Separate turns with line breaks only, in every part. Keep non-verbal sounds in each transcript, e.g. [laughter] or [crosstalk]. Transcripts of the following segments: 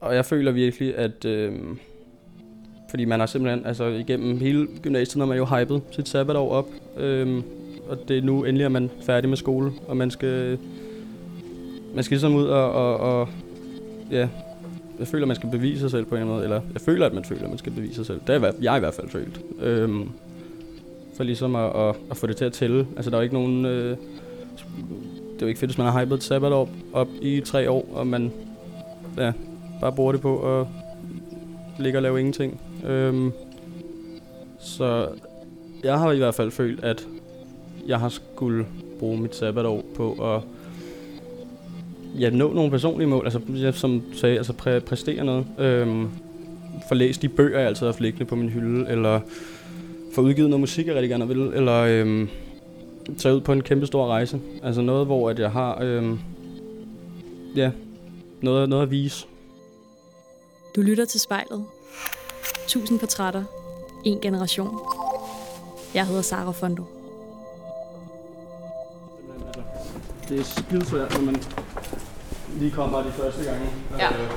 og jeg føler virkelig, at... Øh, fordi man har simpelthen, altså igennem hele gymnasiet, når man jo hypet sit sabbatår op. Øh, og det er nu endelig, at man er færdig med skole, og man skal, man skal ligesom ud og, og, og ja, jeg føler, at man skal bevise sig selv på en måde, eller jeg føler, at man føler, at man skal bevise sig selv. Det har jeg i hvert fald følt. Øhm, for ligesom at, at, at få det til at tælle. Altså, der er jo ikke nogen... Øh, det er jo ikke fedt, hvis man har hypet et sabbatår op i tre år, og man ja, bare bruger det på at ligge og lave ingenting. Øhm, så jeg har i hvert fald følt, at jeg har skulle bruge mit sabbatår på at ja, nå nogle personlige mål, altså jeg, som sagde, altså præ- præstere noget. Øhm, få læst de bøger, jeg altid har haft liggende på min hylde, eller få udgivet noget musik, jeg rigtig gerne vil, eller øhm, tage ud på en kæmpe stor rejse. Altså noget, hvor at jeg har øhm, ja, noget, noget at vise.
Du lytter til spejlet. Tusind portrætter. En generation. Jeg hedder Sara Fondo.
Det er skidesvært, når man lige kommer de første gange
ja.
øh,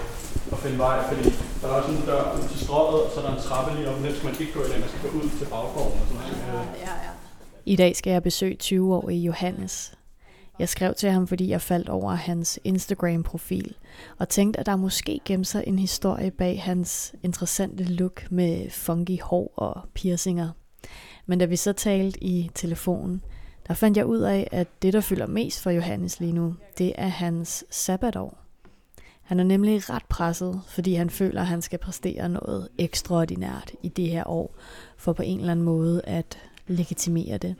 og finde vej, fordi der er også en dør ud til strøget, og så er der en trappe lige op, skal man ikke gå ind, man skal gå ud til baggården og sådan noget. Ja, ja, ja.
I dag skal jeg besøge 20-årige Johannes. Jeg skrev til ham, fordi jeg faldt over hans Instagram-profil, og tænkte, at der måske gemte sig en historie bag hans interessante look med funky hår og piercinger. Men da vi så talte i telefonen, der fandt jeg ud af, at det, der fylder mest for Johannes lige nu, det er hans sabbatår. Han er nemlig ret presset, fordi han føler, at han skal præstere noget ekstraordinært i det her år, for på en eller anden måde at legitimere det.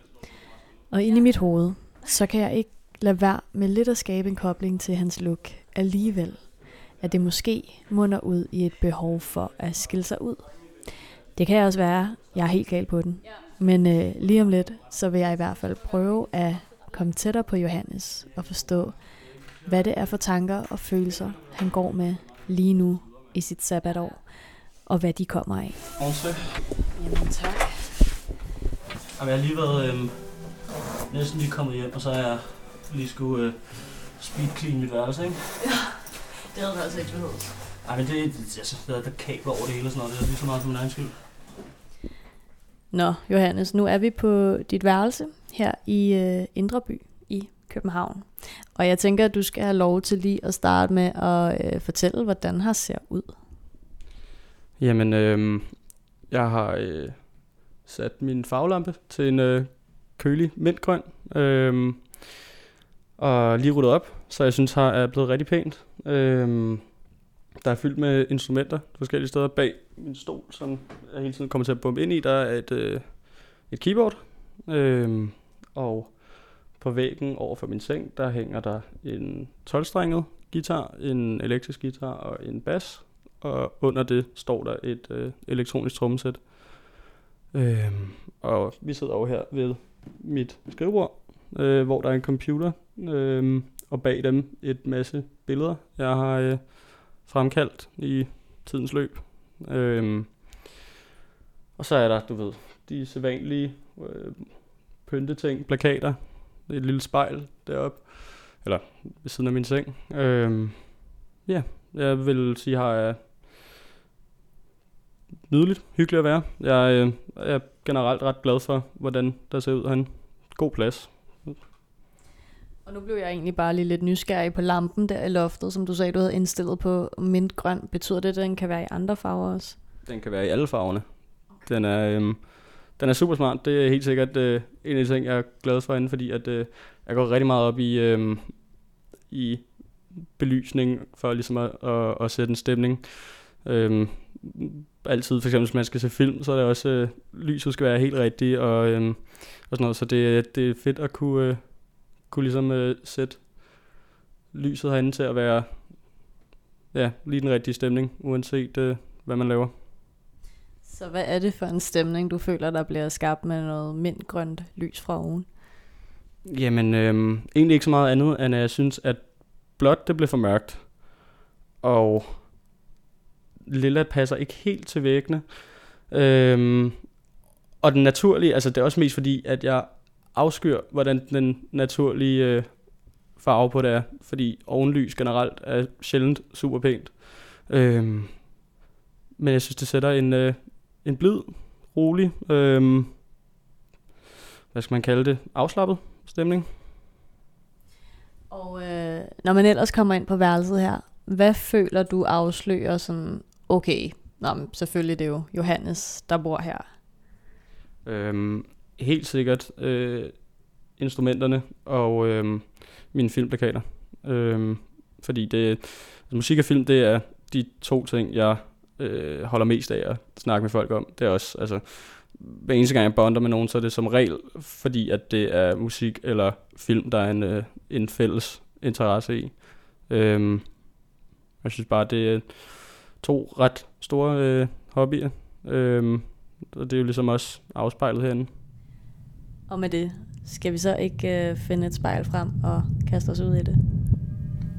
Og inde i mit hoved, så kan jeg ikke lade være med lidt at skabe en kobling til hans look alligevel. At det måske munder ud i et behov for at skille sig ud. Det kan også være, jeg er helt gal på den. Men øh, lige om lidt, så vil jeg i hvert fald prøve at komme tættere på Johannes og forstå, hvad det er for tanker og følelser, han går med lige nu i sit sabbatår, og hvad de kommer af. Jamen tak.
Jamen, jeg har lige været øh, næsten lige kommet hjem, og så er jeg lige skulle øh, speed clean mit værelse, ikke?
Ja, det havde du altså ikke behøvet.
Ej, men det, det, altså, der er der kabler over det hele og sådan noget, det er lige så meget for min egen skyld.
Nå, Johannes, nu er vi på dit værelse her i øh, Indreby i København. Og jeg tænker, at du skal have lov til lige at starte med at øh, fortælle, hvordan her ser ud.
Jamen, øh, jeg har øh, sat min farvelampe til en øh, kølig mintgrøn. Øh, og lige ryddet op, så jeg synes, har er blevet rigtig pænt. Øhm, der er fyldt med instrumenter forskellige steder bag min stol, som jeg hele tiden kommer til at bumpe ind i. Der er et, øh, et keyboard, øhm, og på væggen over for min seng, der hænger der en 12-strenget guitar, en elektrisk guitar og en bas, og under det står der et øh, elektronisk trommesæt. Øhm, og vi sidder over her ved mit skrivebord, øh, hvor der er en computer, øh, og bag dem et masse billeder, jeg har øh, fremkaldt i tidens løb. Øh, og så er der, du ved, de sædvanlige øh, pynteting, plakater, et lille spejl deroppe, eller ved siden af min seng. Øh, ja, jeg vil sige, har jeg nydeligt, hyggeligt at være. Jeg, øh, er generelt ret glad for, hvordan der ser ud han. God plads.
Og nu blev jeg egentlig bare lige lidt nysgerrig på lampen der i loftet, som du sagde, du havde indstillet på mintgrøn. Betyder det, at den kan være i andre farver også?
Den kan være i alle farverne. Den er, øhm, den er super smart. Det er helt sikkert øh, en af de ting, jeg er glad for inden, fordi at, øh, jeg går rigtig meget op i, øh, i belysning for ligesom at, at, at sætte en stemning. Øhm, altid, for eksempel hvis man skal se film, så er det også, øh, lyset skal være helt rigtigt, og, øh, og sådan noget, så det, det er fedt at kunne, øh, kunne ligesom øh, sætte lyset herinde til at være ja, lige den rigtige stemning, uanset øh, hvad man laver.
Så hvad er det for en stemning, du føler, der bliver skabt med noget mintgrønt lys fra oven?
Jamen, øh, egentlig ikke så meget andet, end at jeg synes, at blot det blev for mørkt, og lilla passer ikke helt til væggene. Øhm, og den naturlige, altså det er også mest fordi, at jeg afskyr, hvordan den naturlige øh, farve på det er, fordi ovenlys generelt er sjældent super pænt. Øhm, men jeg synes, det sætter en, øh, en blid, rolig, øh, hvad skal man kalde det, afslappet stemning.
Og øh, når man ellers kommer ind på værelset her, hvad føler du afslører sådan, okay, nå, men selvfølgelig det er jo Johannes, der bor her.
Øhm, helt sikkert øh, instrumenterne og øh, mine filmplakater. Øh, fordi det, altså, musik og film, det er de to ting, jeg øh, holder mest af at snakke med folk om. Det er også, altså, hver eneste gang jeg bonder med nogen, så er det som regel, fordi at det er musik eller film, der er en, øh, en fælles interesse i. Øh, jeg synes bare, det er to ret store øh, hobbyer. Øh, og det er jo ligesom også afspejlet herinde.
Og med det, skal vi så ikke øh, finde et spejl frem og kaste os ud i det?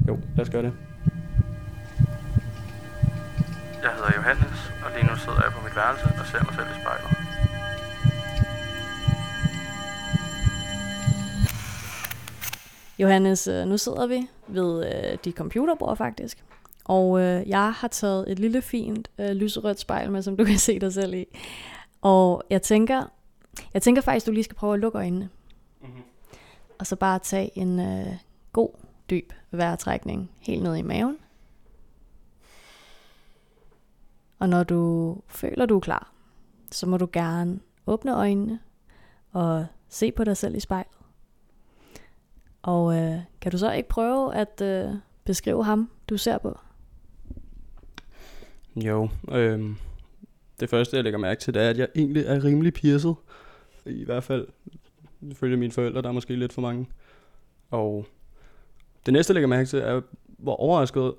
Jo, lad os gøre det. Jeg hedder Johannes, og lige nu sidder jeg på mit værelse og ser mig selv i spejlet.
Johannes, øh, nu sidder vi ved øh, dit computerbord faktisk. Og øh, jeg har taget et lille fint øh, lyserødt spejl med, som du kan se dig selv i. Og jeg tænker, jeg tænker faktisk, du lige skal prøve at lukke øjnene. Mm-hmm. Og så bare tage en øh, god, dyb vejrtrækning helt ned i maven. Og når du føler, du er klar, så må du gerne åbne øjnene og se på dig selv i spejlet. Og øh, kan du så ikke prøve at øh, beskrive ham, du ser på?
Jo, øh, det første jeg lægger mærke til, det er, at jeg egentlig er rimelig pierced. I hvert fald ifølge mine forældre, der er måske lidt for mange. Og det næste jeg lægger mærke til, er, hvor overrasket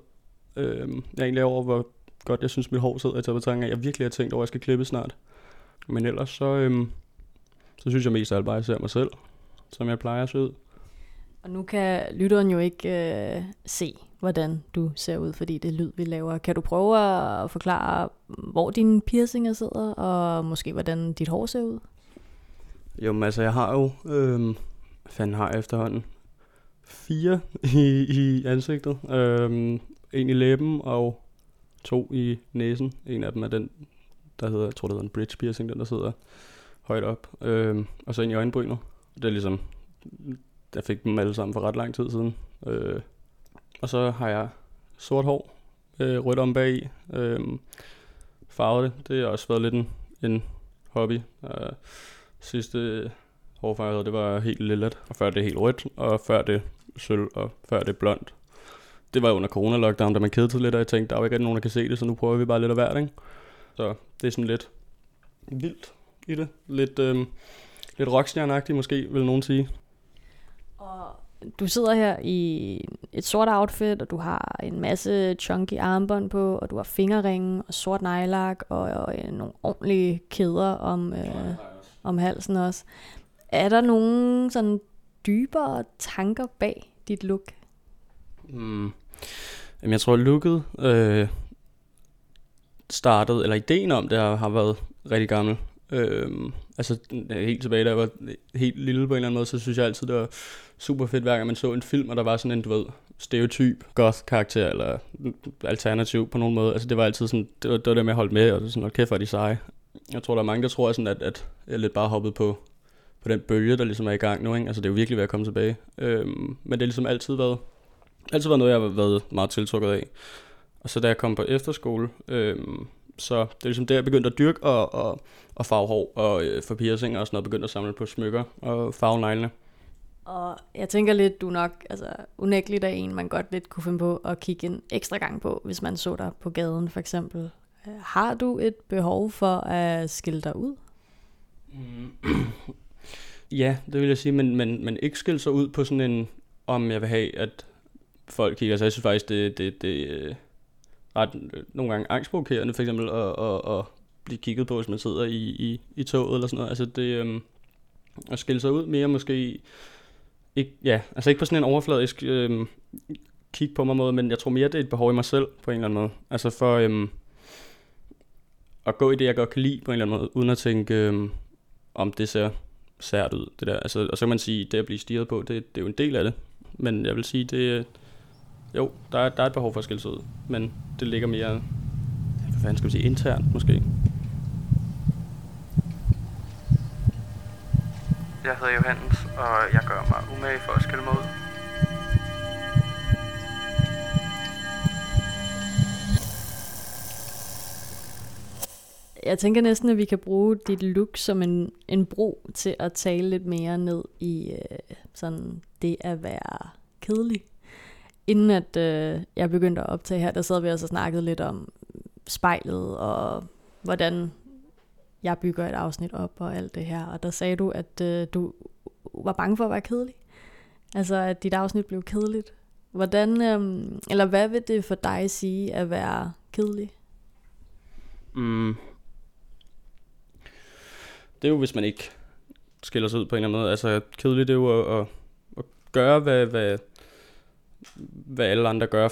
øh, jeg egentlig er over, hvor godt jeg synes, mit hår sidder i taget på at jeg virkelig har tænkt over, at jeg skal klippe snart. Men ellers så, øh, så synes jeg mest af alt bare, at jeg ser mig selv, som jeg plejer at se ud.
Og nu kan lytteren jo ikke øh, se, hvordan du ser ud, fordi det lyd, vi laver. Kan du prøve at forklare, hvor dine piercinger sidder, og måske hvordan dit hår ser ud?
Jo, men altså, jeg har jo, øh, hvad fanden har jeg efterhånden? Fire [laughs] i, i ansigtet. Øh, en i læben og to i næsen. En af dem er den, der hedder, jeg tror det hedder en bridge piercing, den der sidder højt op. Øh, og så en i øjenbrynet. Det er ligesom jeg fik dem alle sammen for ret lang tid siden. Øh, og så har jeg sort hår, øh, rødt om bag i, øh, farvet det. Det har også været lidt en, en hobby. Øh, sidste hårfarve, jeg havde, det var helt lille, og før det helt rødt, og før det sølv, og før det blondt. Det var under corona-lockdown, da man kedede sig lidt, og jeg tænkte, der er jo ikke nogen, der kan se det, så nu prøver vi bare lidt af hvert, ikke? Så det er sådan lidt vildt i det. Lidt, øh, lidt rockstjerneagtigt måske, vil nogen sige.
Og du sidder her i et sort outfit, og du har en masse chunky armbånd på, og du har fingerringe og sort nejlak og, og, og nogle ordentlige kæder om, øh, om halsen også. Er der nogen sådan dybere tanker bag dit look?
Mm. Jamen, jeg tror, looket øh, startede, eller ideen om det har, været rigtig gammel. Øh, altså helt tilbage, da jeg var helt lille på en eller anden måde, så synes jeg altid, det var super fedt, hver gang man så en film, og der var sådan en, du ved, stereotyp goth-karakter, eller alternativ på nogen måde. Altså det var altid sådan, det var det, var det med at holde med, og det sådan, kæft hvor de seje. Jeg tror, der er mange, der tror, sådan, at, at jeg lidt bare hoppet på, på den bølge, der ligesom er i gang nu. Ikke? Altså det er jo virkelig ved at komme tilbage. Øhm, men det har ligesom altid været, altid været noget, jeg har været meget tiltrukket af. Og så da jeg kom på efterskole, øhm, så det er ligesom der, jeg begyndte at dyrke og, og, og farve hår og øh, for piercing og sådan noget, begyndte at samle på smykker og farve neglene.
Og jeg tænker lidt, du nok altså, unægteligt er en, man godt lidt kunne finde på at kigge en ekstra gang på, hvis man så dig på gaden for eksempel. Øh, har du et behov for at skille dig ud?
Mm. [clears throat] Ja, det vil jeg sige, men, men, men ikke skille sig ud på sådan en, om jeg vil have, at folk kigger. Så altså, jeg synes faktisk, det, det, det er ret øh, nogle gange angstprovokerende, for eksempel at, at, at blive kigget på, hvis man sidder i, i, i toget eller sådan noget. Altså det, øhm, at skille sig ud mere måske ikke, ja, altså ikke på sådan en overfladisk øhm, kig på mig måde, men jeg tror mere, det er et behov i mig selv på en eller anden måde. Altså for øhm, at gå i det, jeg godt kan lide på en eller anden måde, uden at tænke, øh, om det ser sært ud. Det der. Altså, og så kan man sige, det at blive stiget på, det, det er jo en del af det. Men jeg vil sige, det, jo, der er, der er et behov for at skille sig ud, men det ligger mere, hvad fanden skal vi sige, internt måske. Jeg hedder Johannes, og jeg gør mig umage for at skille mig ud.
Jeg tænker næsten, at vi kan bruge dit look som en, en bro til at tale lidt mere ned i øh, sådan det at være kedelig. Inden at øh, jeg begyndte at optage her, der sad vi også og snakkede lidt om spejlet og hvordan jeg bygger et afsnit op og alt det her. Og der sagde du, at øh, du var bange for at være kedelig. Altså, at dit afsnit blev kedeligt. Hvordan, øh, eller hvad vil det for dig sige at være kedelig?
Mm. Det er jo, hvis man ikke skiller sig ud på en eller anden måde. Altså, kedeligt det er jo at, at, at gøre, hvad, hvad, hvad alle andre gør,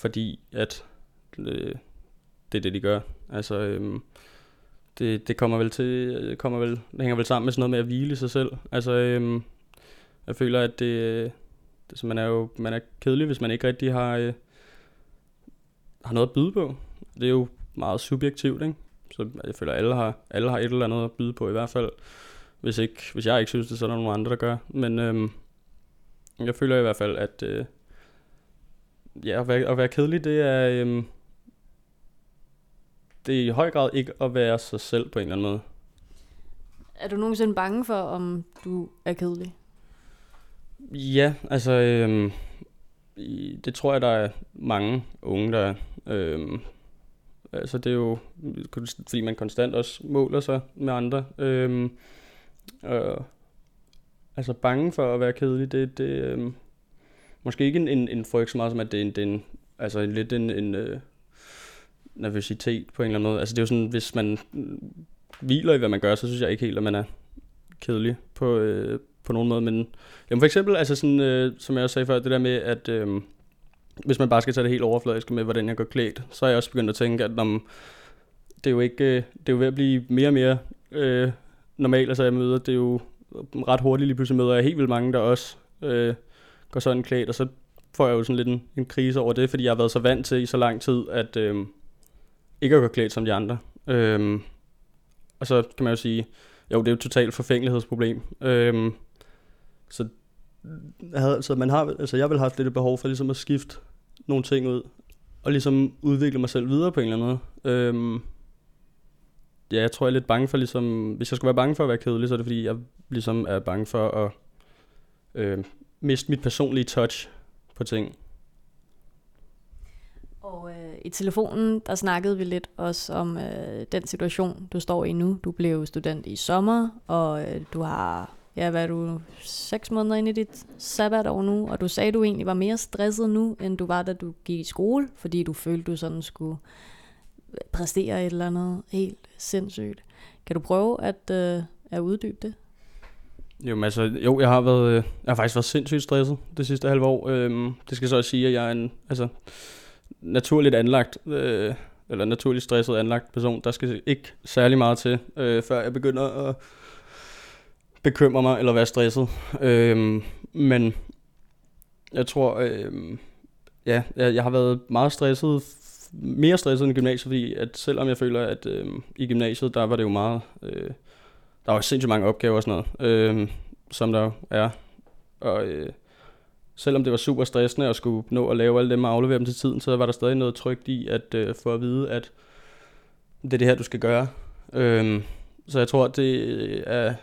fordi at øh, det er det, de gør. Altså, øh, det, det kommer vel til, kommer vel, det hænger vel sammen med sådan noget med at hvile sig selv. Altså, øh, jeg føler, at det, det man er jo man er kedelig, hvis man ikke rigtig har, øh, har noget at byde på. Det er jo meget subjektivt, ikke? Så jeg føler, at alle har, alle har et eller andet at byde på i hvert fald. Hvis, ikke, hvis jeg ikke synes det, så er der nogle andre, der gør. Men øhm, jeg føler i hvert fald, at øh, ja, at være, at være kedelig, det er, øhm, det er i høj grad ikke at være sig selv på en eller anden måde.
Er du nogensinde bange for, om du er kedelig?
Ja, altså, øhm, det tror jeg, der er mange unge, der er. Øhm, altså, det er jo, fordi man konstant også måler sig med andre. Øhm, øh, altså, bange for at være kedelig, det, det øhm, måske ikke en, en, en frygt så meget som, at det er en, det er en altså en, lidt en, en øh, nervøsitet på en eller anden måde. Altså det er jo sådan, hvis man hviler i, hvad man gør, så synes jeg ikke helt, at man er kedelig på, øh, på nogen måde. Men jamen for eksempel, altså sådan, øh, som jeg også sagde før, det der med, at øh, hvis man bare skal tage det helt overfladisk med, hvordan jeg går klædt, så er jeg også begyndt at tænke, at om, det er jo ikke, øh, det er jo ved at blive mere og mere øh, normalt, altså jeg møder, det er jo ret hurtigt lige pludselig møder jeg helt vildt mange, der også øh, går sådan klædt, og så får jeg jo sådan lidt en, en krise over det, fordi jeg har været så vant til i så lang tid, at, øh, ikke at gå klædt som de andre. Øh, og så kan man jo sige, jo, det er jo et totalt forfængelighedsproblem. Øh, så, havde, så man har, altså jeg vil have haft lidt et behov for ligesom at skifte nogle ting ud, og ligesom udvikle mig selv videre på en eller anden måde. Øhm, ja, jeg tror, jeg er lidt bange for ligesom, hvis jeg skulle være bange for at være kedelig, så er det fordi, jeg ligesom er bange for at øh, miste mit personlige touch på ting.
Og øh, i telefonen, der snakkede vi lidt også om øh, den situation, du står i nu. Du blev student i sommer, og øh, du har, ja, hvad er du, seks måneder ind i dit sabbatår nu, og du sagde, du egentlig var mere stresset nu, end du var, da du gik i skole, fordi du følte, du sådan skulle præstere et eller andet helt sindssygt. Kan du prøve at, øh, at uddybe det?
Jo, altså, jo, jeg har været, øh, jeg har faktisk været sindssygt stresset det sidste halve år. Øhm, det skal så også sige, at jeg er en, altså, naturligt anlagt, øh, eller naturligt stresset anlagt person. Der skal ikke særlig meget til, øh, før jeg begynder at bekymre mig eller være stresset. Øhm, men jeg tror, øhm, ja, jeg, jeg har været meget stresset, mere stresset end gymnasiet, fordi at selvom jeg føler, at øhm, i gymnasiet, der var det jo meget, øh, der var sindssygt mange opgaver og sådan noget, øhm, som der er. Og øh, selvom det var super stressende at skulle nå at lave alle dem og aflevere dem til tiden, så var der stadig noget trygt i at øh, få at vide, at det er det her, du skal gøre. Øhm, så jeg tror, at det er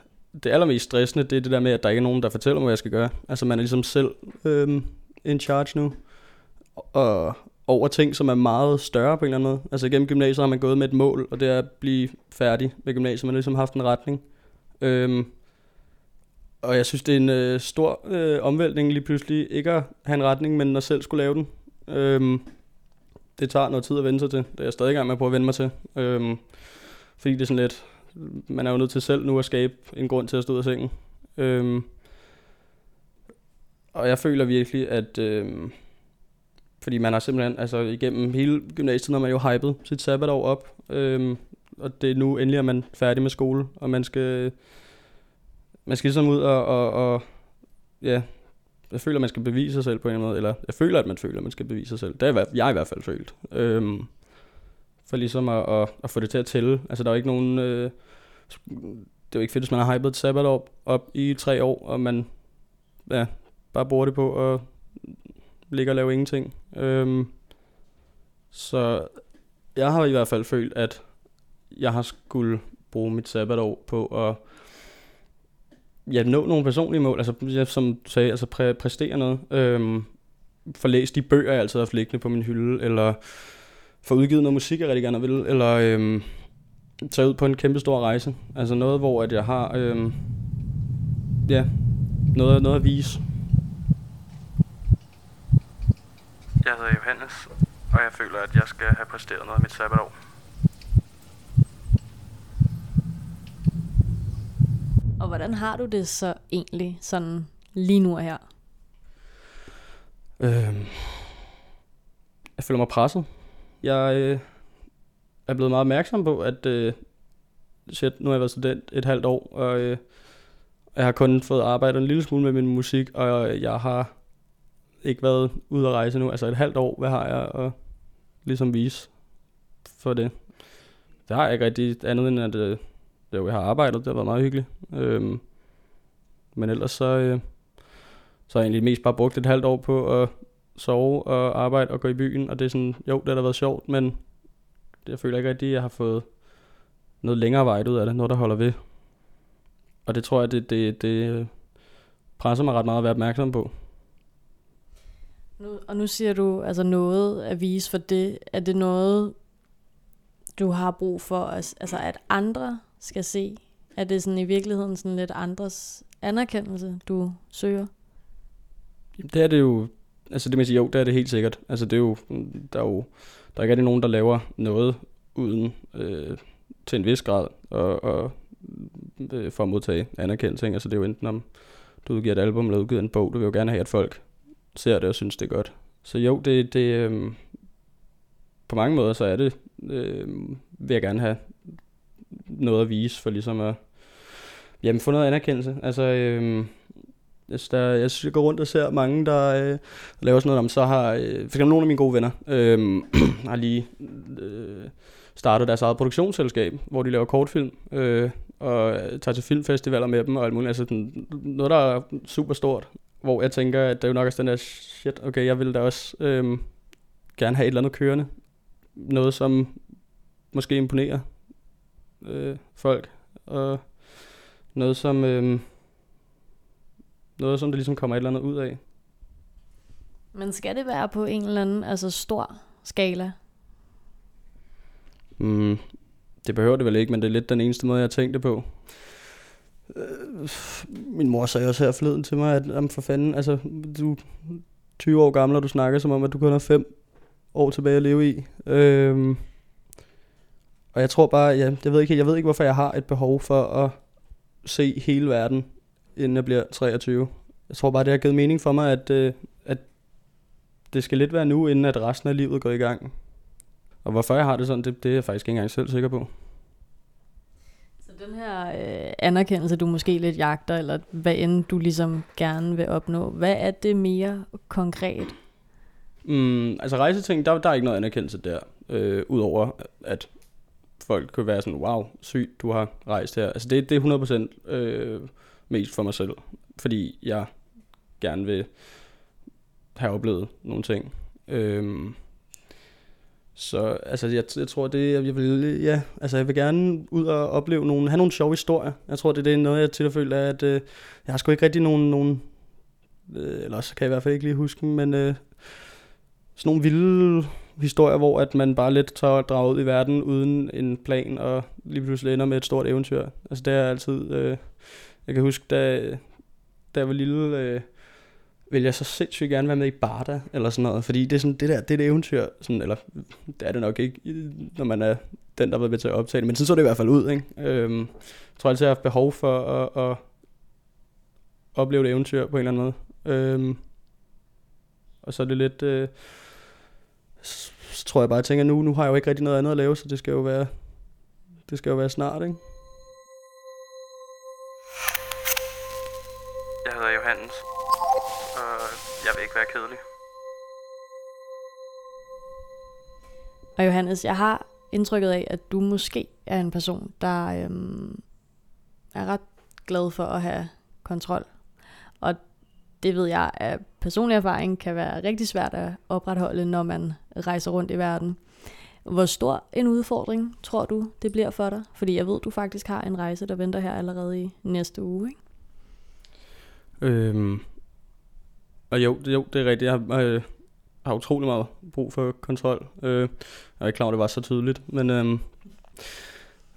det allermest stressende, det er det der med, at der ikke er nogen, der fortæller mig, hvad jeg skal gøre. Altså man er ligesom selv øhm, in charge nu. Og over ting, som er meget større på en eller anden måde. Altså gennem gymnasiet har man gået med et mål, og det er at blive færdig med gymnasiet. Man har ligesom haft en retning. Øhm, og jeg synes, det er en øh, stor øh, omvæltning lige pludselig ikke at have en retning, men at selv skulle lave den. Øhm, det tager noget tid at vende sig til. Det er jeg stadig i gang med at prøve at vende mig til. Øhm, fordi det er sådan lidt, man er jo nødt til selv nu at skabe en grund til at stå ud af sengen. Øhm, og jeg føler virkelig, at øhm, fordi man har simpelthen, altså igennem hele gymnasiet, når man jo hypet sit sabbatår op. Øhm, og det er nu endelig, at man er færdig med skole, og man skal man skal ligesom ud og, og, og ja, jeg føler, at man skal bevise sig selv på en måde, eller jeg føler, at man føler, at man skal bevise sig selv. Det har jeg i hvert fald følt. Øhm, for ligesom at, at, at få det til at tælle. Altså, der er jo ikke nogen... Øh, det er jo ikke fedt, hvis man har hypet et op, op i tre år, og man ja, bare bruger det på at ligge og lave ingenting. Øhm, så jeg har i hvert fald følt, at jeg har skulle bruge mit sabbatår på at ja, nå nogle personlige mål, altså ja, som du sagde, altså præ- præstere noget. Øhm, forlæse de bøger, jeg altid har haft liggende på min hylde, eller få udgivet noget musik, jeg rigtig gerne vil, eller øhm, tage ud på en kæmpe stor rejse. Altså noget, hvor at jeg har øhm, ja, noget, noget at vise. Jeg hedder Johannes, og jeg føler, at jeg skal have præsteret noget af mit sabbatår.
Og hvordan har du det så egentlig, sådan lige nu her?
Øhm, jeg føler mig presset. Jeg øh, er blevet meget opmærksom på, at øh, shit, nu har jeg været student et halvt år, og øh, jeg har kun fået arbejdet en lille smule med min musik, og øh, jeg har ikke været ude at rejse nu. Altså et halvt år, hvad har jeg at ligesom vise for det? Det har jeg ikke rigtig andet end, at øh, jo, jeg har arbejdet, det har været meget hyggeligt. Øhm, men ellers så, øh, så har jeg egentlig mest bare brugt et halvt år på at sove og arbejde og gå i byen, og det er sådan, jo, det har da været sjovt, men jeg føler ikke rigtig, at jeg har fået noget længere vej ud af det, noget der holder ved. Og det tror jeg, det, det, det presser mig ret meget at være opmærksom på.
Nu, og nu siger du altså noget at vise for det. Er det noget, du har brug for, altså at andre skal se? Er det sådan i virkeligheden sådan lidt andres anerkendelse, du søger?
Det er det jo, altså det man jo, det er det helt sikkert. Altså det er jo, der er jo, der er ikke rigtig nogen, der laver noget uden øh, til en vis grad, og, og øh, for at modtage anerkendelse. Altså det er jo enten om, du udgiver et album eller udgiver en bog, du vil jo gerne have, at folk ser det og synes, det er godt. Så jo, det, det øh, på mange måder, så er det, øh, vil jeg gerne have noget at vise for ligesom at jamen, få noget anerkendelse. Altså, øh, hvis der, jeg synes, jeg går rundt og ser mange, der øh, laver sådan noget om, så har øh, for eksempel nogle af mine gode venner, øh, [clears throat] har lige øh, startet deres eget produktionsselskab, hvor de laver kortfilm, øh, og øh, tager til filmfestivaler med dem og alt muligt. Altså sådan, noget, der er super stort, hvor jeg tænker, at det er jo nok også den der shit, okay, jeg vil da også øh, gerne have et eller andet kørende. Noget, som måske imponerer øh, folk, og noget, som... Øh, noget, som det ligesom kommer et eller andet ud af.
Men skal det være på en eller anden altså stor skala?
Mm, det behøver det vel ikke, men det er lidt den eneste måde, jeg tænkte på. Øh, min mor sagde også her forleden til mig, at jamen for fanden, altså, du er 20 år gammel, og du snakker som om, at du kun har 5 år tilbage at leve i. Øhm, og jeg tror bare, ja, jeg ved ikke, jeg ved ikke, hvorfor jeg har et behov for at se hele verden inden jeg bliver 23. Jeg tror bare, det har givet mening for mig, at, øh, at det skal lidt være nu, inden at resten af livet går i gang. Og hvorfor jeg har det sådan, det, det er jeg faktisk ikke engang selv sikker på.
Så den her øh, anerkendelse, du måske lidt jagter, eller hvad end du ligesom gerne vil opnå, hvad er det mere konkret?
Mm, altså rejseting, der, der er ikke noget anerkendelse der, øh, udover at folk kan være sådan, wow, sygt, du har rejst her. Altså det, det er 100% øh, mest for mig selv, fordi jeg gerne vil have oplevet nogle ting. Øhm, så altså, jeg, jeg tror, det jeg vil, ja, altså, jeg vil gerne ud og opleve nogle, have nogle sjove historier. Jeg tror, det, det er noget, jeg tit har følt, at øh, jeg har sgu ikke rigtig nogen, nogen øh, eller så kan jeg i hvert fald ikke lige huske men øh, sådan nogle vilde historier, hvor at man bare lidt tager drage ud i verden uden en plan, og lige pludselig ender med et stort eventyr. Altså det er altid, øh, jeg kan huske, da, da jeg var lille, øh, ville jeg så sindssygt gerne være med i Barda, eller sådan noget, fordi det er sådan, det der, det er et eventyr, sådan, eller det er det nok ikke, når man er den, der var med til at optage det, men sådan så det i hvert fald ud, ikke? Øhm, jeg tror altid, jeg har haft behov for at, at opleve et eventyr på en eller anden måde. Øhm, og så er det lidt, øh, så tror jeg bare, jeg tænker, nu, nu har jeg jo ikke rigtig noget andet at lave, så det skal jo være, det skal jo være snart, ikke? Og
Johannes, jeg har indtrykket af, at du måske er en person, der øhm, er ret glad for at have kontrol. Og det ved jeg af personlig erfaring kan være rigtig svært at opretholde, når man rejser rundt i verden. Hvor stor en udfordring tror du, det bliver for dig? Fordi jeg ved, du faktisk har en rejse, der venter her allerede i næste uge, ikke?
Øhm, og jo, det, jo, det er rigtigt. Jeg øh, har utrolig meget brug for kontrol. Øh, jeg er ikke klar over, det var så tydeligt. Men øh,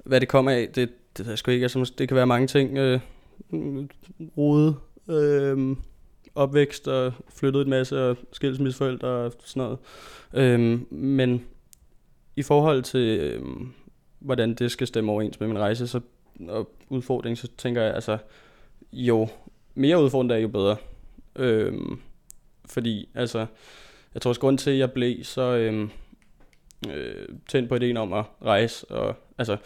hvad det kommer af, det, det ved jeg sgu ikke. Altså, det kan være mange ting. Øh, rode, øh, opvækst og flyttet en masse og skilsmisseforældre og sådan noget. Øh, men i forhold til, øh, hvordan det skal stemme overens med min rejse så, og udfordring, så tænker jeg, altså, jo mere udfordrende er, jo bedre. Øh, fordi, altså, jeg tror også grund til, at jeg blev så øh, øh, tændt på ideen om at rejse. Og, altså,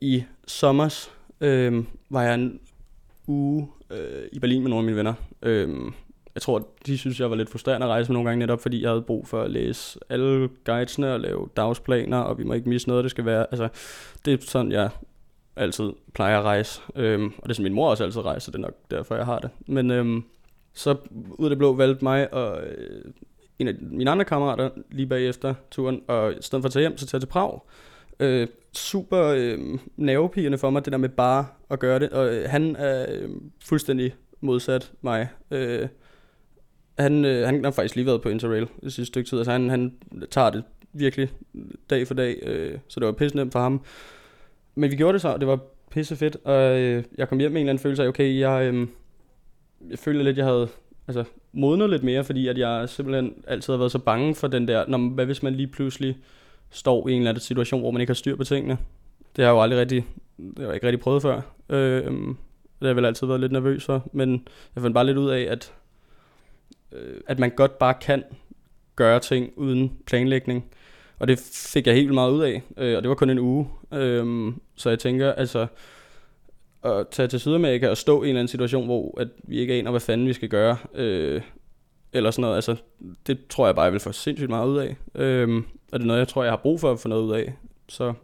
i sommers øh, var jeg en uge øh, i Berlin med nogle af mine venner. Øh, jeg tror, de synes, jeg var lidt frustrerende at rejse med nogle gange, netop fordi jeg havde brug for at læse alle guidesene og lave dagsplaner, og vi må ikke misse noget, det skal være. Altså, det er sådan, jeg altid plejer at rejse. Øhm, og det er som min mor også altid rejser, det er nok derfor, jeg har det. Men øhm, så ud af det blå valgte mig og øh, en af mine andre kammerater lige bagefter turen, og i stedet for at tage hjem, så tage til Prag. Øh, super øh, nervepigerne for mig, det der med bare at gøre det. Og øh, han er øh, fuldstændig modsat mig. Øh, han, øh, han har faktisk lige været på Interrail det sidste stykke tid. Altså han, han tager det virkelig dag for dag, øh, så det var pisse nemt for ham. Men vi gjorde det så, og det var pisse fedt, og øh, jeg kom hjem med en eller anden følelse af, okay, jeg, øh, jeg følte lidt, jeg havde altså, modnet lidt mere, fordi at jeg simpelthen altid har været så bange for den der, når, hvad hvis man lige pludselig står i en eller anden situation, hvor man ikke har styr på tingene. Det har jeg jo aldrig rigtig, det har jeg ikke rigtig prøvet før. Øh, det har jeg vel altid været lidt nervøs for, men jeg fandt bare lidt ud af, at, øh, at man godt bare kan gøre ting uden planlægning. Og det fik jeg helt meget ud af, øh, og det var kun en uge. Øh, så jeg tænker, altså, at tage til Sydamerika og stå i en eller anden situation, hvor at vi ikke aner, hvad fanden vi skal gøre, øh, eller sådan noget, altså, det tror jeg bare, jeg vil få sindssygt meget ud af. Øh, og det er noget, jeg tror, jeg har brug for at få noget ud af. Så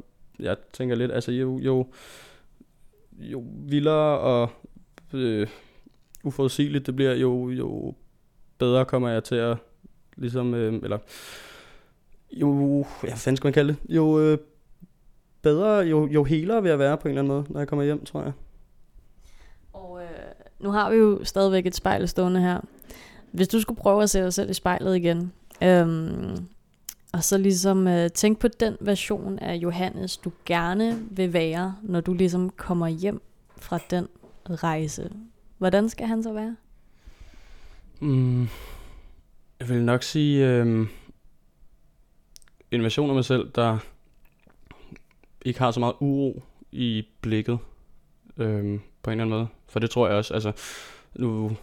jeg tænker lidt, altså jo, jo, jo vildere og øh, uforudsigeligt det bliver, jo, jo bedre kommer jeg til at, ligesom, øh, eller jo, ja, hvad fanden skal man kalde det? Jo øh, bedre, jo, jo helere vil jeg være på en eller anden måde, når jeg kommer hjem, tror jeg.
Nu har vi jo stadigvæk et spejl stående her. Hvis du skulle prøve at se dig selv i spejlet igen, øhm, og så ligesom øh, tænk på den version af Johannes, du gerne vil være, når du ligesom kommer hjem fra den rejse. Hvordan skal han så være?
Mm, jeg vil nok sige øh, en version af mig selv, der ikke har så meget uro i blikket øh, på en eller anden måde. For det tror jeg også, altså nu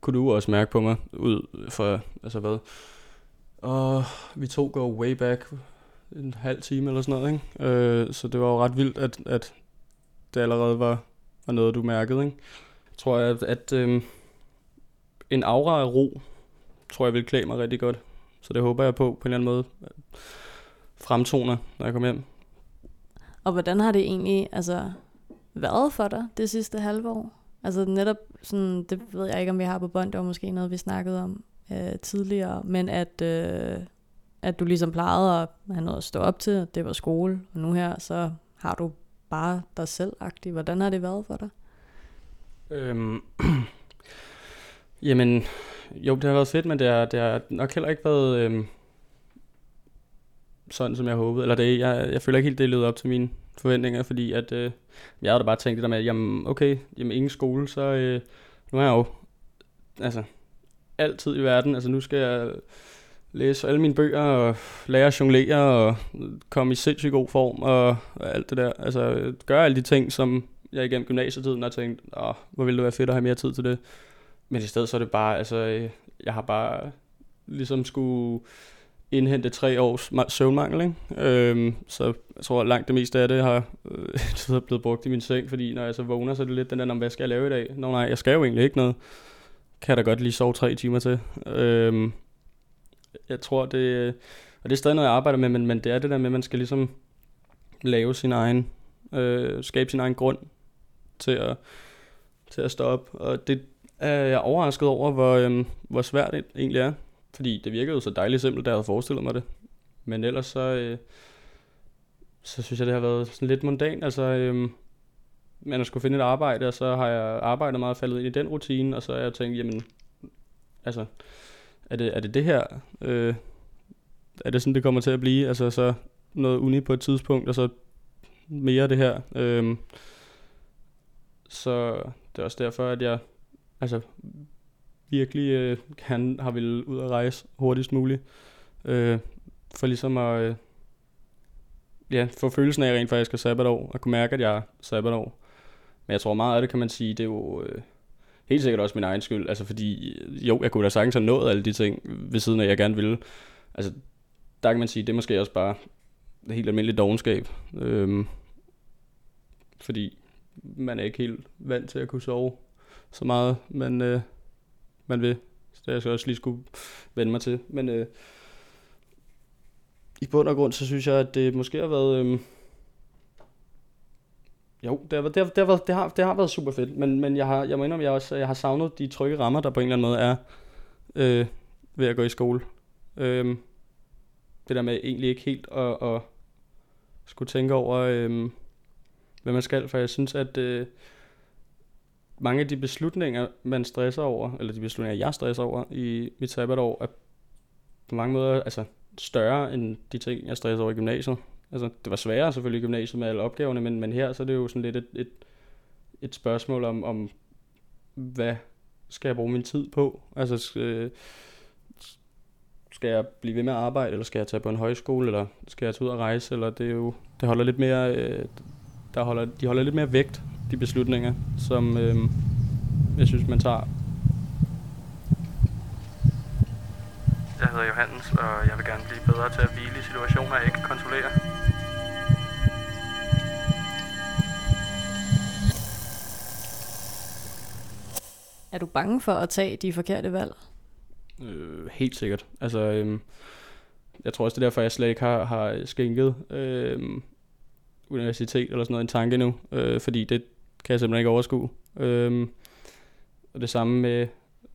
kunne du også mærke på mig ud for, altså hvad, og vi to går way back en halv time eller sådan noget, ikke? Øh, så det var jo ret vildt, at, at det allerede var, var noget, du mærkede, ikke? Jeg tror, at, at øh, en aura af ro, tror jeg vil klæde mig rigtig godt. Så det håber jeg på, på en eller anden måde, fremtoner, når jeg kommer hjem.
Og hvordan har det egentlig altså, været for dig det sidste halve år? Altså netop sådan, det ved jeg ikke, om vi har på bånd, det var måske noget, vi snakkede om øh, tidligere, men at, øh, at du ligesom plejede at have noget at stå op til, det var skole, og nu her, så har du bare dig selv -agtig. Hvordan har det været for dig?
Øhm, [clears throat] jamen, jo, det har været fedt, men det har, det har nok heller ikke været øhm, sådan, som jeg håbede. Eller det, jeg, jeg føler ikke helt, det levede op til mine forventninger, fordi at, øh, jeg havde da bare tænkt det der med, jamen okay, jamen ingen skole, så øh, nu er jeg jo altså, altid i verden. Altså nu skal jeg læse alle mine bøger og lære at jonglere og komme i sindssygt god form og, og alt det der. Altså gøre alle de ting, som jeg igennem gymnasietiden har tænkt, åh, hvor ville det være fedt at have mere tid til det. Men i stedet så er det bare, altså øh, jeg har bare ligesom skulle indhente tre års søvnmangel. Ikke? Øhm, så jeg tror, at langt det meste af det har øh, [laughs] blevet brugt i min seng, fordi når jeg så vågner, så er det lidt den der, hvad skal jeg lave i dag? Nå nej, jeg skal jo egentlig ikke noget. kan jeg da godt lige sove tre timer til. Øhm, jeg tror, det, og det er stadig noget, jeg arbejder med, men, men det er det der med, at man skal ligesom lave sin egen, øh, skabe sin egen grund til at, til at stå op. Og det er jeg overrasket over, hvor, øhm, hvor svært det egentlig er. Fordi det virkede jo så dejligt simpelt, da jeg havde forestillet mig det. Men ellers så, øh, så synes jeg, det har været sådan lidt mundan. Altså, øh, man har skulle finde et arbejde, og så har jeg arbejdet meget faldet ind i den rutine, og så har jeg tænkt, jamen, altså, er det er det, det her? Øh, er det sådan, det kommer til at blive? Altså, så noget uni på et tidspunkt, og så mere det her. Øh, så det er også derfor, at jeg altså, virkelig øh, han har vil ud at rejse hurtigst muligt. Øh, for ligesom at øh, ja, få følelsen af, at jeg rent faktisk er sabbatår, og kunne mærke, at jeg er sabbatår. Men jeg tror meget af det, kan man sige, det er jo øh, helt sikkert også min egen skyld. Altså fordi, jo, jeg kunne da sagtens have nået alle de ting ved siden af, jeg gerne ville. Altså, der kan man sige, det er måske også bare helt almindelig dogenskab. Øhm, fordi man er ikke helt vant til at kunne sove så meget, men øh, man vil. Så det jeg så også lige skulle vende mig til. Men øh, i bund og grund, så synes jeg, at det måske har været... Øh, jo, det har, det, har, det, har været, det, har, det har været super fedt, men, men jeg, har, jeg må indrømme, jeg, også, jeg har savnet de trygge rammer, der på en eller anden måde er øh, ved at gå i skole. Øh, det der med egentlig ikke helt at, at skulle tænke over, øh, hvad man skal, for jeg synes, at øh, mange af de beslutninger, man stresser over, eller de beslutninger, jeg stresser over i mit sabbatår, er på mange måder altså, større end de ting, jeg stresser over i gymnasiet. Altså, det var sværere selvfølgelig i gymnasiet med alle opgaverne, men, men her så er det jo sådan lidt et, et, et spørgsmål om, om, hvad skal jeg bruge min tid på? Altså, skal, øh, skal jeg blive ved med at arbejde, eller skal jeg tage på en højskole, eller skal jeg tage ud og rejse, eller det er jo, det holder lidt mere, øh, der holder, de holder lidt mere vægt, de beslutninger, som øh, jeg synes, man tager. Jeg hedder Johannes, og jeg vil gerne blive bedre til at hvile i situationer, jeg ikke kan kontrollere.
Er du bange for at tage de forkerte valg?
Øh, helt sikkert. Altså, øh, jeg tror også, det er derfor, jeg slet ikke har, har skænket øh, universitet eller sådan noget en tanke nu, øh, fordi det kan jeg simpelthen ikke overskue. Øhm, og det samme med,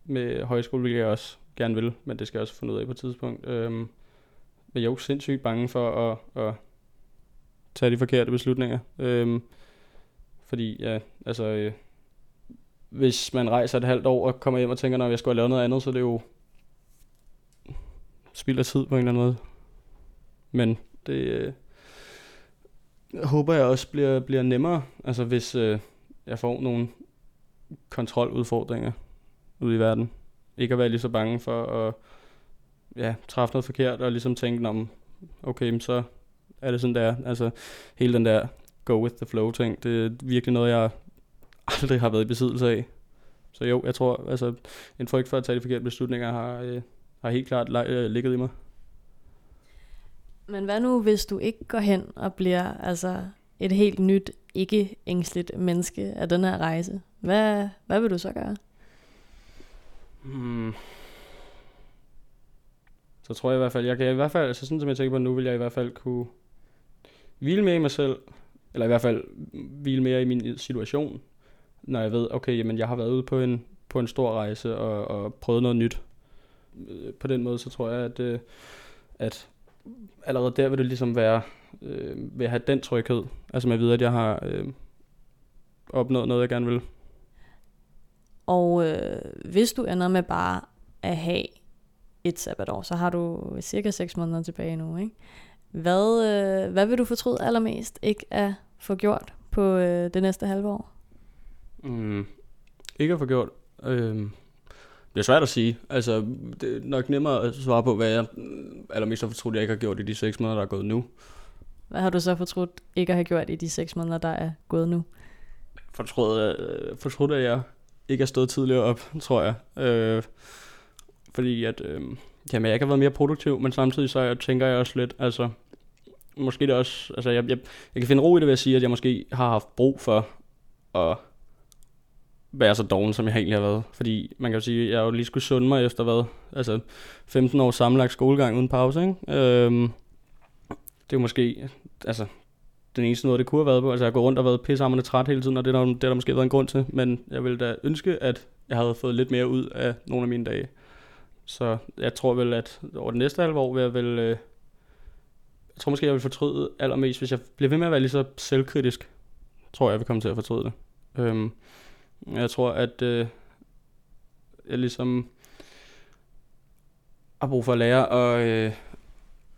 med højskole, vil jeg også gerne vil, men det skal jeg også finde ud af på et tidspunkt. Øhm, men jeg er jo sindssygt bange for at, at tage de forkerte beslutninger. Øhm, fordi, ja, altså, øh, hvis man rejser et halvt år og kommer hjem og tænker, når jeg skulle have lavet noget andet, så er det jo spild af tid på en eller anden måde. Men det øh, håber jeg også bliver, bliver nemmere, altså hvis øh, jeg får nogle kontroludfordringer ude i verden. Ikke at være lige så bange for at ja, træffe noget forkert og ligesom tænke, om okay, så er det sådan der. Altså hele den der go with the flow ting, det er virkelig noget, jeg aldrig har været i besiddelse af. Så jo, jeg tror, altså en frygt for at tage de forkerte beslutninger har, øh, har helt klart øh, ligget i mig.
Men hvad nu, hvis du ikke går hen og bliver altså et helt nyt, ikke ængstligt menneske af den her rejse? Hvad, hvad vil du så gøre?
Hmm. Så tror jeg i hvert fald, jeg kan i hvert fald, altså sådan som jeg tænker på nu, vil jeg i hvert fald kunne hvile mere i mig selv, eller i hvert fald hvile mere i min situation, når jeg ved, okay, jamen jeg har været ude på en, på en stor rejse og, og prøvet noget nyt. Øh, på den måde, så tror jeg, at, øh, at allerede der vil det ligesom være, øh, at have den tryghed. Altså med at vide, at jeg har øh, opnået noget, jeg gerne vil.
Og øh, hvis du ender med bare at have et sabbatår, så har du cirka 6 måneder tilbage nu, ikke? Hvad, øh, hvad vil du fortryde allermest ikke at få gjort på øh, det næste halve år?
Mm, ikke at få gjort. Øh, det er svært at sige. Altså, det er nok nemmere at svare på, hvad jeg allermest har fortrudt, jeg ikke har gjort i de 6 måneder, der er gået nu.
Hvad har du så fortrudt ikke at have gjort i de 6 måneder, der er gået nu?
Fortrudt, øh, fortrudt at jeg ikke har stået tidligere op, tror jeg. Øh, fordi at, øh, jamen, jeg ikke har været mere produktiv, men samtidig så jeg, tænker jeg også lidt, altså, måske det også, altså jeg, jeg, jeg kan finde ro i det ved at sige, at jeg måske har haft brug for at være så doven, som jeg egentlig har været. Fordi man kan jo sige, at jeg jo lige skulle sunde mig efter hvad? Altså 15 år sammenlagt skolegang uden pause, ikke? Øhm, det er måske, altså den eneste måde, det kunne have været på. Altså jeg har gået rundt og været pissehammerende træt hele tiden, og det er, der, det er der måske været en grund til. Men jeg ville da ønske, at jeg havde fået lidt mere ud af nogle af mine dage. Så jeg tror vel, at over det næste halve år vil jeg vel... Øh, jeg tror måske, jeg vil fortryde allermest, hvis jeg bliver ved med at være lige så selvkritisk. Tror jeg, jeg vil komme til at fortryde det. Øhm, jeg tror, at øh, jeg ligesom har brug for at lære at, øh,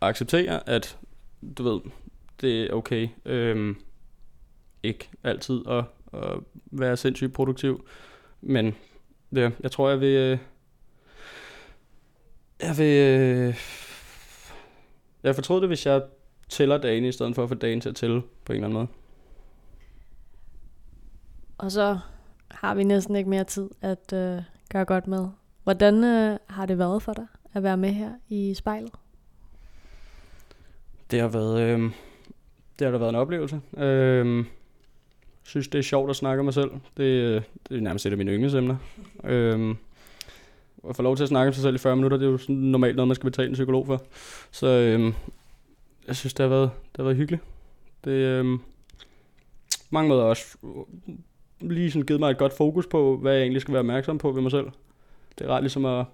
at acceptere, at du ved, det er okay. Øhm, ikke altid at, at være sindssygt produktiv. Men ja, jeg tror, jeg vil... Øh, jeg vil... Øh, jeg fortrød det, hvis jeg tæller dagen, i stedet for at få dagen til at tælle på en eller anden måde.
Og så har vi næsten ikke mere tid at øh, gøre godt med. Hvordan øh, har det været for dig at være med her i spejlet?
Det har været, øh, det har da været en oplevelse. Øh, synes, det er sjovt at snakke om mig selv. Det, øh, det er nærmest et af mine yndlingsemner. Øh, at få lov til at snakke om sig selv i 40 minutter, det er jo sådan normalt noget, man skal betale en psykolog for. Så øh, jeg synes, det har været, det har været hyggeligt. Det øh, mange måder også øh, lige sådan givet mig et godt fokus på, hvad jeg egentlig skal være opmærksom på ved mig selv. Det er ret ligesom at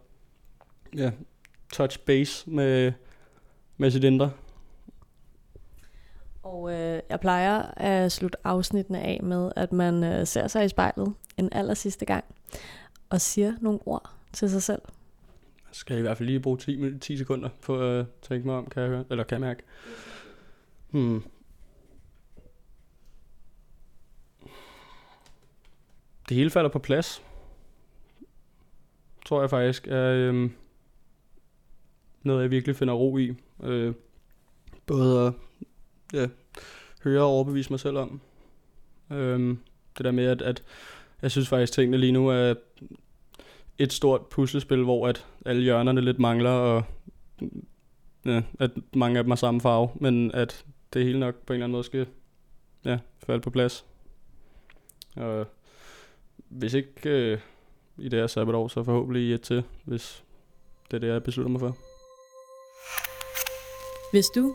ja, touch base med, med sit indre.
Og øh, jeg plejer at slutte afsnittene af med, at man øh, ser sig i spejlet en aller sidste gang og siger nogle ord til sig selv.
Jeg skal i hvert fald lige bruge 10, 10 sekunder på at tænke mig om, kan jeg høre, eller kan jeg mærke. Hmm. Det hele falder på plads. Tror jeg faktisk er øh, noget, jeg virkelig finder ro i. Øh, både at ja, høre og overbevise mig selv om. Øhm, det der med, at, at jeg synes faktisk, at tingene lige nu er et stort puslespil, hvor at alle hjørnerne lidt mangler, og ja, at mange af dem har samme farve, men at det hele nok på en eller anden måde skal ja, falde på plads. Og hvis ikke øh, i det her sabbatår, så forhåbentlig i et til, hvis det er det, jeg beslutter mig for.
Hvis du